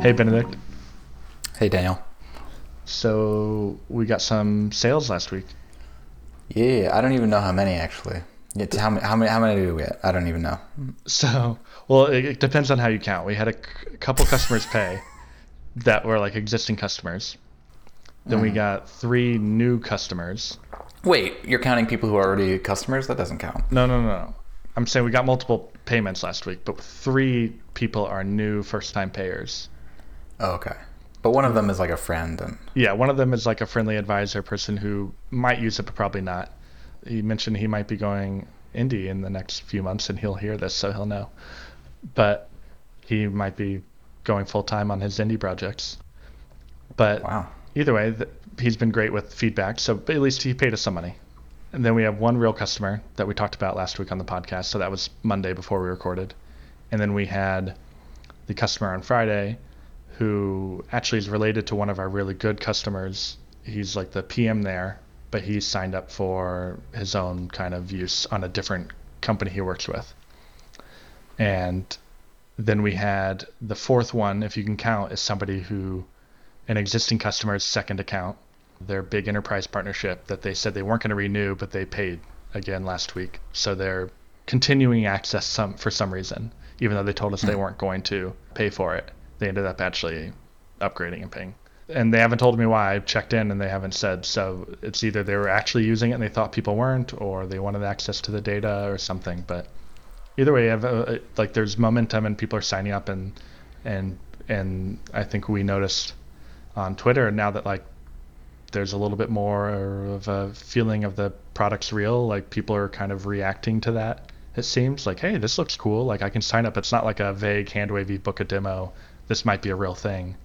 Hey, Benedict. Hey, Daniel. So we got some sales last week. Yeah, I don't even know how many actually. How many? How many? How many do we get? I don't even know. So, well, it, it depends on how you count. We had a c- couple customers pay that were like existing customers. Then we mm. got three new customers. Wait, you're counting people who are already customers? That doesn't count. No, no, no, no. I'm saying we got multiple payments last week, but three people are new first-time payers. Oh, okay. But one of them is like a friend, and Yeah, one of them is like a friendly advisor person who might use it, but probably not. He mentioned he might be going indie in the next few months, and he'll hear this, so he'll know. But he might be going full time on his indie projects. But wow. either way, th- he's been great with feedback, so at least he paid us some money. And then we have one real customer that we talked about last week on the podcast, so that was Monday before we recorded. And then we had the customer on Friday who actually is related to one of our really good customers. He's like the PM there, but he signed up for his own kind of use on a different company he works with. And then we had the fourth one, if you can count, is somebody who an existing customer's second account, their big enterprise partnership that they said they weren't going to renew, but they paid again last week. So they're continuing access some for some reason, even though they told us they hmm. weren't going to pay for it. They ended up actually upgrading and paying. And they haven't told me why. I've checked in and they haven't said. So it's either they were actually using it and they thought people weren't, or they wanted access to the data or something. But either way, I've, uh, like there's momentum and people are signing up and and and I think we noticed on Twitter now that like there's a little bit more of a feeling of the product's real. Like people are kind of reacting to that. It seems like, hey, this looks cool. Like I can sign up. It's not like a vague hand wavy book a demo. This might be a real thing.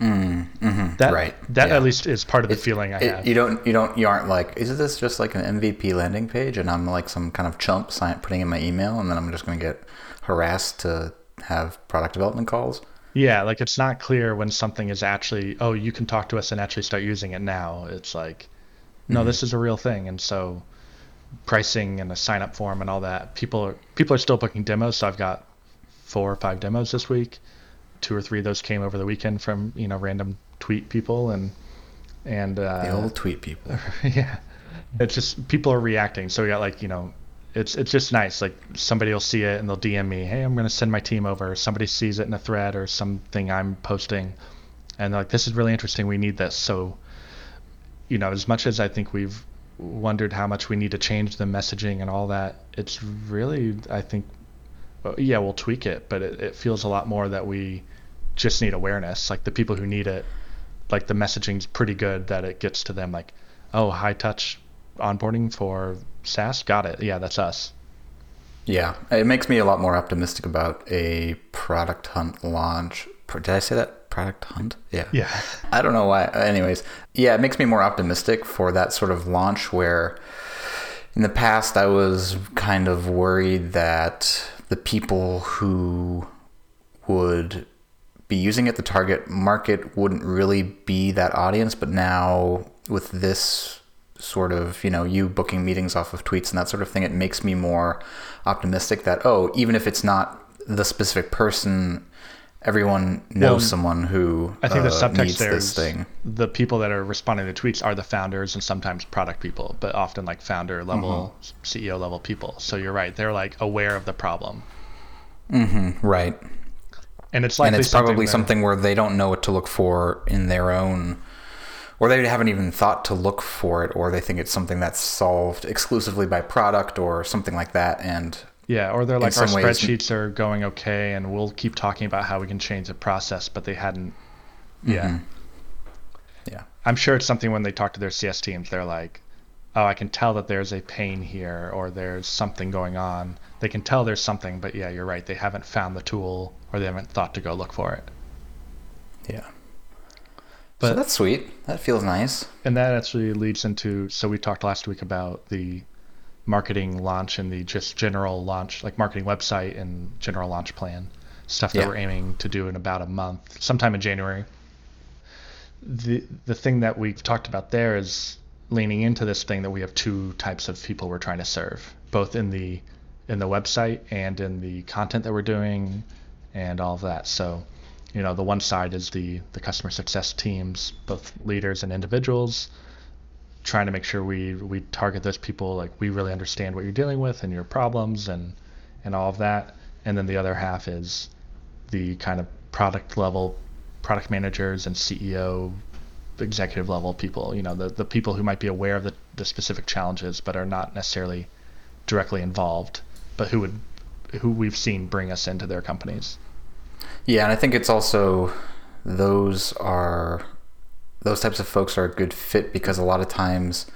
Mm, hmm That right. that yeah. at least is part of the It's- feeling I it- have. You don't. You don't. You aren't like. Is this just like an MVP landing page, and I'm like some kind of chump sign, putting in my email, and then I'm just going to get harassed to have product development calls? Yeah, like it's not clear when something is actually, oh, you can talk to us and actually start using it now. It's like, no, Mm-hmm. this is a real thing, and so pricing and a sign up form and all that. People are people are still booking demos, so I've got four or five demos this week. Two or three of those came over the weekend from you know random tweet people and and uh, The old tweet people. yeah. It's just people are reacting. So we got like you know it's it's just nice. Like somebody will see it and they'll dm me hey i'm going to send my team over. Somebody sees it in a thread or something i'm posting. And they're like this is really interesting. We need this. So you know as much as i think we've wondered how much we need to change the messaging and all that it's really i think uh, yeah we'll tweak it but it, it feels a lot more that we just need awareness like the people who need it like the messaging's pretty good that it gets to them like oh high touch onboarding for SaaS got it yeah that's us Yeah, it makes me a lot more optimistic about a product hunt launch. Did I say that? Product hunt? Yeah. yeah I don't know why. Anyways, yeah, it makes me more optimistic for that sort of launch where in the past I was kind of worried that the people who would be using it, the target market wouldn't really be that audience. But now with this sort of, you know, you booking meetings off of tweets and that sort of thing, it makes me more optimistic that, oh, even if it's not the specific person, everyone knows Well, someone who I think the uh, subtext there this thing. the people that are responding to tweets are the founders and sometimes product people but often like founder level Mm-hmm. CEO level people so you're right they're like aware of the problem Mm-hmm, right. And it's like and it's probably something where they don't know what to look for in their own or they haven't even thought to look for it or they think it's something that's solved exclusively by product or something like that and Yeah, or they're like our ways- spreadsheets are going okay, and we'll keep talking about how we can change the process, but they hadn't. Yeah, Mm-hmm. yeah I'm sure it's something when they talk to their CS teams, they're like, "Oh, I can tell that there's a pain here, or there's something going on." They can tell there's something, but yeah, you're right. They haven't found the tool, or they haven't thought to go look for it. yeah But- so that's sweet that feels nice And that actually leads into so we talked last week about the marketing launch and the just general launch, like marketing website and general launch plan stuff that Yeah. we're aiming to do in about a month, sometime in January. The the thing that we've talked about there is leaning into this thing that we have two types of people we're trying to serve, both in the in the website and in the content that we're doing and all of that. So you know, the one side is the the customer success teams, both leaders and individuals, trying to make sure we we target those people like we really understand what you're dealing with and your problems and and all of that. And then the other half is the kind of product level product managers and CEO executive level people, you know, the, the people who might be aware of the, the specific challenges but are not necessarily directly involved, but who would who we've seen bring us into their companies. Yeah, and I think it's also those are those types of folks are a good fit because a lot of times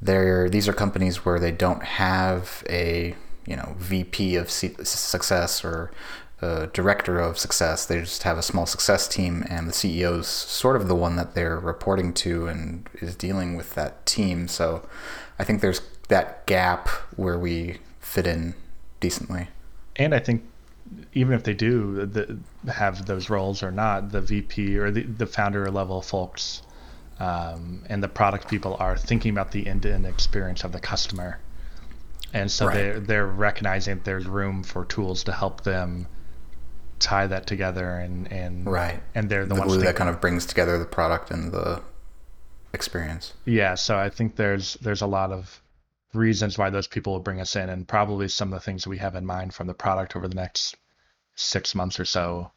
they're these are companies where they don't have a you know VP of success or director of success. They just have a small success team, and the CEO is sort of the one that they're reporting to and is dealing with that team. So I think there's that gap where we fit in decently. And I think even if they do the, have those roles or not, the VP or the, the founder level folks um, and the product people are thinking about the end-to-end experience of the customer, and so right. they're they're recognizing that there's room for tools to help them tie that together and and right and they're the, the ones glue that kind of brings together the product and the experience. Yeah, so I think there's there's a lot of reasons why those people will bring us in, and probably some of the things we have in mind from the product over the next six months or so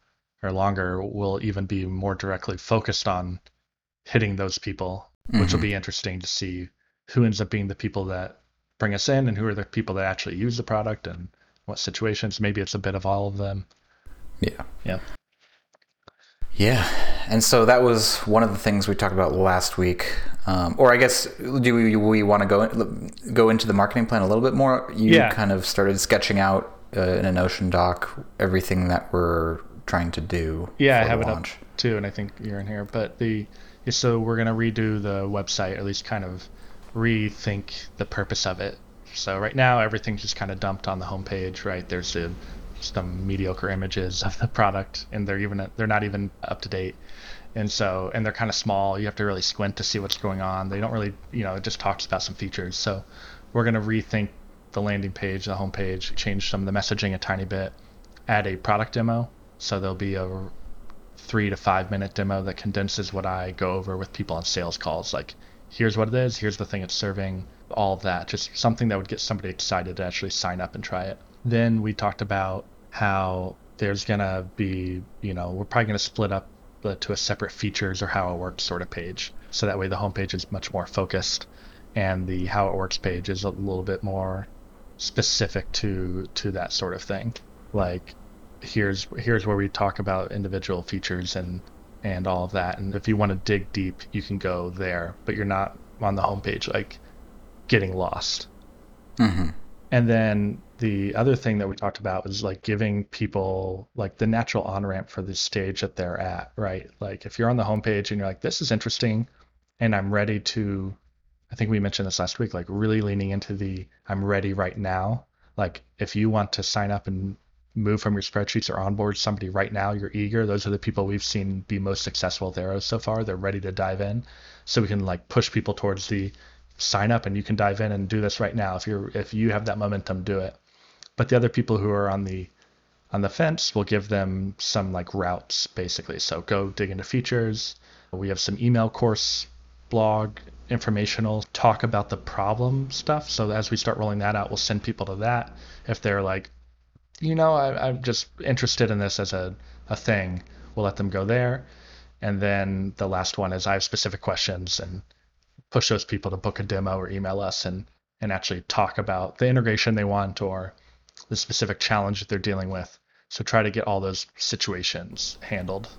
or longer will even be more directly focused on hitting those people, mm-hmm. which will be interesting to see who ends up being the people that bring us in and who are the people that actually use the product and what situations. Maybe it's a bit of all of them. Yeah. Yeah. Yeah, and so that was one of the things we talked about last week. Um, or I guess do we, we want to go in, go into the marketing plan a little bit more? You yeah. kind of started sketching out uh, in a Notion doc everything that we're trying to do. Yeah, I have launch. it up too, and I think you're in here. But the so we're gonna redo the website, or at least kind of rethink the purpose of it. So right now everything's just kind of dumped on the homepage, right? There's a some mediocre images of the product, and they're even they're not even up to date. And so, and they're kind of small. You have to really squint to see what's going on. They don't really, you know, it just talks about some features. So, we're going to rethink the landing page, the homepage, change some of the messaging a tiny bit, add a product demo. So there'll be a three to five minute demo that condenses what I go over with people on sales calls. Like, here's what it is, here's the thing it's serving, all of that. Just something that would get somebody excited to actually sign up and try it. Then we talked about how there's going to be, you know, we're probably going to split up to a separate features or how it works sort of page. So that way the homepage is much more focused and the how it works page is a little bit more specific to to that sort of thing. Like here's here's where we talk about individual features and and all of that. And if you want to dig deep, you can go there, but you're not on the homepage like getting lost. Mm-hmm. And then the other thing that we talked about was like giving people like the natural on ramp for the stage that they're at, right? Like if you're on the homepage and you're like, this is interesting and I'm ready to, I think we mentioned this last week, like really leaning into the I'm ready right now. Like if you want to sign up and move from your spreadsheets or onboard somebody right now, you're eager. Those are the people we've seen be most successful Arrows so far. They're ready to dive in. So we can like push people towards the sign up and you can dive in and do this right now. If you're if you have that momentum, do it. But the other people who are on the on the fence, we'll give them some like routes basically. So go dig into features. We have some email course blog informational talk about the problem stuff. So as we start rolling that out, we'll send people to that. If they're like, you know, I, am just interested in this as a, a thing, we'll let them go there. And then the last one is I have specific questions and push those people to book a demo or email us and, and actually talk about the integration they want or the specific challenge that they're dealing with. So try to get all those situations handled.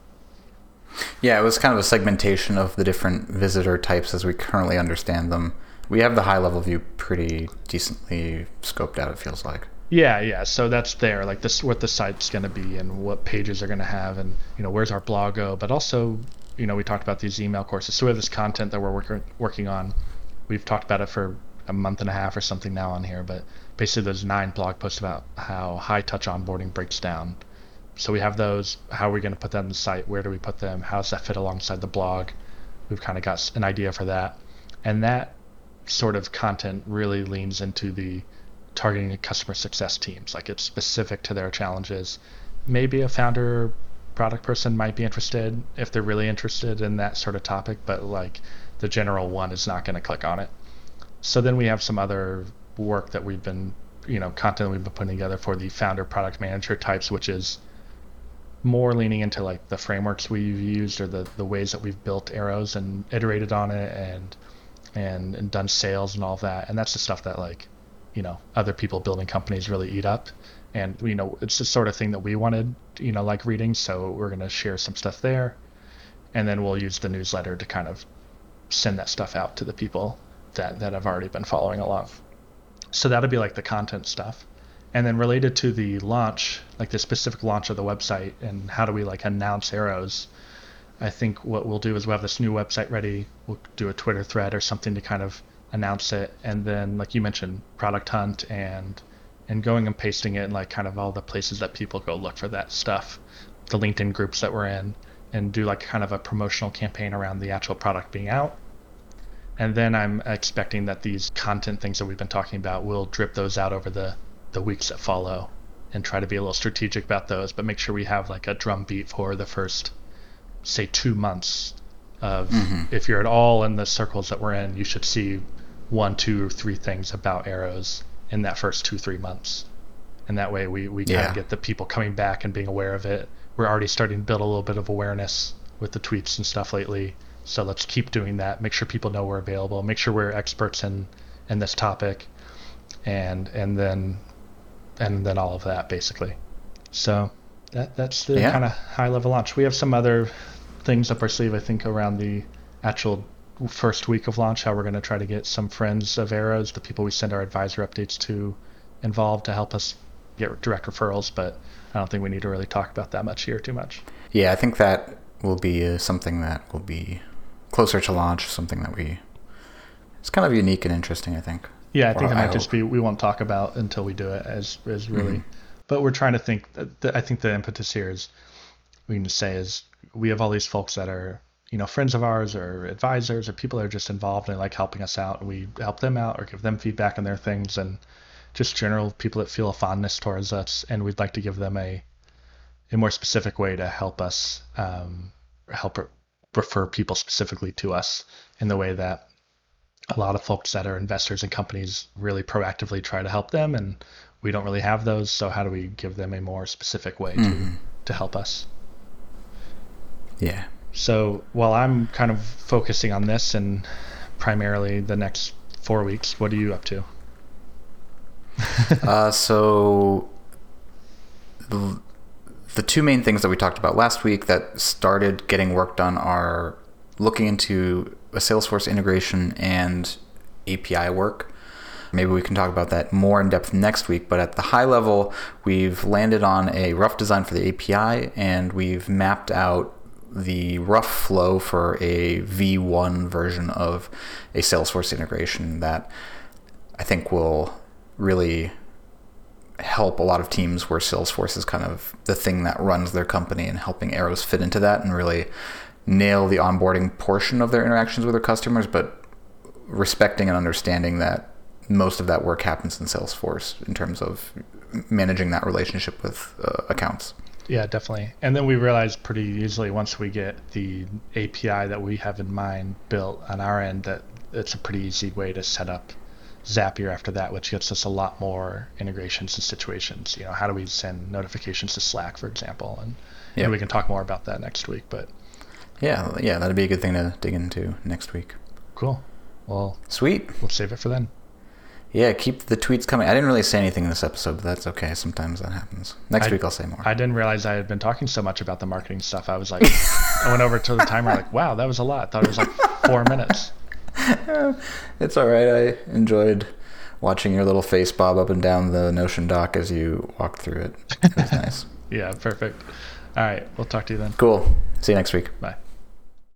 Yeah, it was kind of a segmentation of the different visitor types as we currently understand them. We have the high level view pretty decently scoped out, it feels like. Yeah, yeah. So that's there, like this, what the site's going to be, and what pages are going to have, and you know, where's our blog go. But also, you know, we talked about these email courses. So we have this content that we're working working on. We've talked about it for a month and a half or something now on here, but basically there's nine blog posts about how high touch onboarding breaks down. So we have those. How are we going to put them on the site? Where do we put them? How does that fit alongside the blog? We've kind of got an idea for that, and that sort of content really leans into the targeting customer success teams. Like it's specific to their challenges. Maybe a founder product person might be interested if they're really interested in that sort of topic, but like the general one is not going to click on it. So then we have some other work that we've been, you know, content we've been putting together for the founder product manager types, which is more leaning into like the frameworks we've used or the, the ways that we've built arrows and iterated on it and, and and done sales and all that. And that's the stuff that like, you know, other people building companies really eat up. And you know, it's the sort of thing that we wanted, you know, like reading. So we're gonna share some stuff there, and then we'll use the newsletter to kind of send that stuff out to the people that that have already been following along. So that'll be like the content stuff. And then related to the launch, like the specific launch of the website and how do we like announce arrows, I think what we'll do is we'll have this new website ready. We'll do a Twitter thread or something to kind of announce it. And then like you mentioned, product hunt and and going and pasting it in like kind of all the places that people go look for that stuff, the LinkedIn groups that we're in, and do like kind of a promotional campaign around the actual product being out. And then I'm expecting that these content things that we've been talking about will drip those out over the the weeks that follow and try to be a little strategic about those, but make sure we have like a drum beat for the first, say, two months of mm-hmm. if you're at all in the circles that we're in, you should see one, two, or three things about arrows in that first two, three months. And that way we, we kind of get the people coming back and being aware of it. We're already starting to build a little bit of awareness with the tweets and stuff lately. So let's keep doing that. Make sure people know we're available. Make sure we're experts in, in this topic. And and then and then all of that basically. So that that's the yeah. kind of high level launch. We have some other things up our sleeve, I think, around the actual first week of launch. How we're going to try to get some friends of Arrows, the people we send our advisor updates to, involved to help us get direct referrals. But I don't think we need to really talk about that much here too much. Yeah, I think that will be uh, something that will be closer to launch. Something that we it's kind of unique and interesting. I think. Yeah, I think it might just be we won't talk about until we do it as as really. Mm-hmm. But we're trying to think. I think the impetus here is we can say is we have all these folks that are you know friends of ours or advisors or people that are just involved and like helping us out. And we help them out or give them feedback on their things and just general people that feel a fondness towards us. And we'd like to give them a a more specific way to help us um, help refer people specifically to us in the way that a lot of folks that are investors in companies really proactively try to help them and we don't really have those so how do we give them a more specific way mm-hmm. to to help us yeah so while i'm kind of focusing on this and primarily the next four weeks what are you up to uh, so the, the two main things that we talked about last week that started getting work done are looking into a Salesforce integration and API work. Maybe we can talk about that more in depth next week, but at the high level, we've landed on a rough design for the API and we've mapped out the rough flow for a V1 version of a Salesforce integration that I think will really help a lot of teams where Salesforce is kind of the thing that runs their company and helping arrows fit into that and really nail the onboarding portion of their interactions with their customers, but respecting and understanding that most of that work happens in Salesforce in terms of managing that relationship with uh, accounts. Yeah, definitely. And then we realized pretty easily once we get the API that we have in mind built on our end that it's a pretty easy way to set up Zapier after that, which gets us a lot more integrations and situations. You know, how do we send notifications to Slack, for example? And, yeah. we can talk more about that next week. But yeah, yeah, that'd be a good thing to dig into next week. Cool. Well, sweet. We'll save it for then. Yeah, keep the tweets coming. I didn't really say anything in this episode, but that's okay. Sometimes that happens. Next I, week I'll say more. I didn't realize I had been talking so much about the marketing stuff. I was like, I went over to the timer, like, wow, that was a lot. I thought it was like four minutes. it's all right. I enjoyed watching your little face bob up and down the Notion doc as you walked through it. It was nice. yeah, perfect. All right, we'll talk to you then. Cool. See you next week. Bye.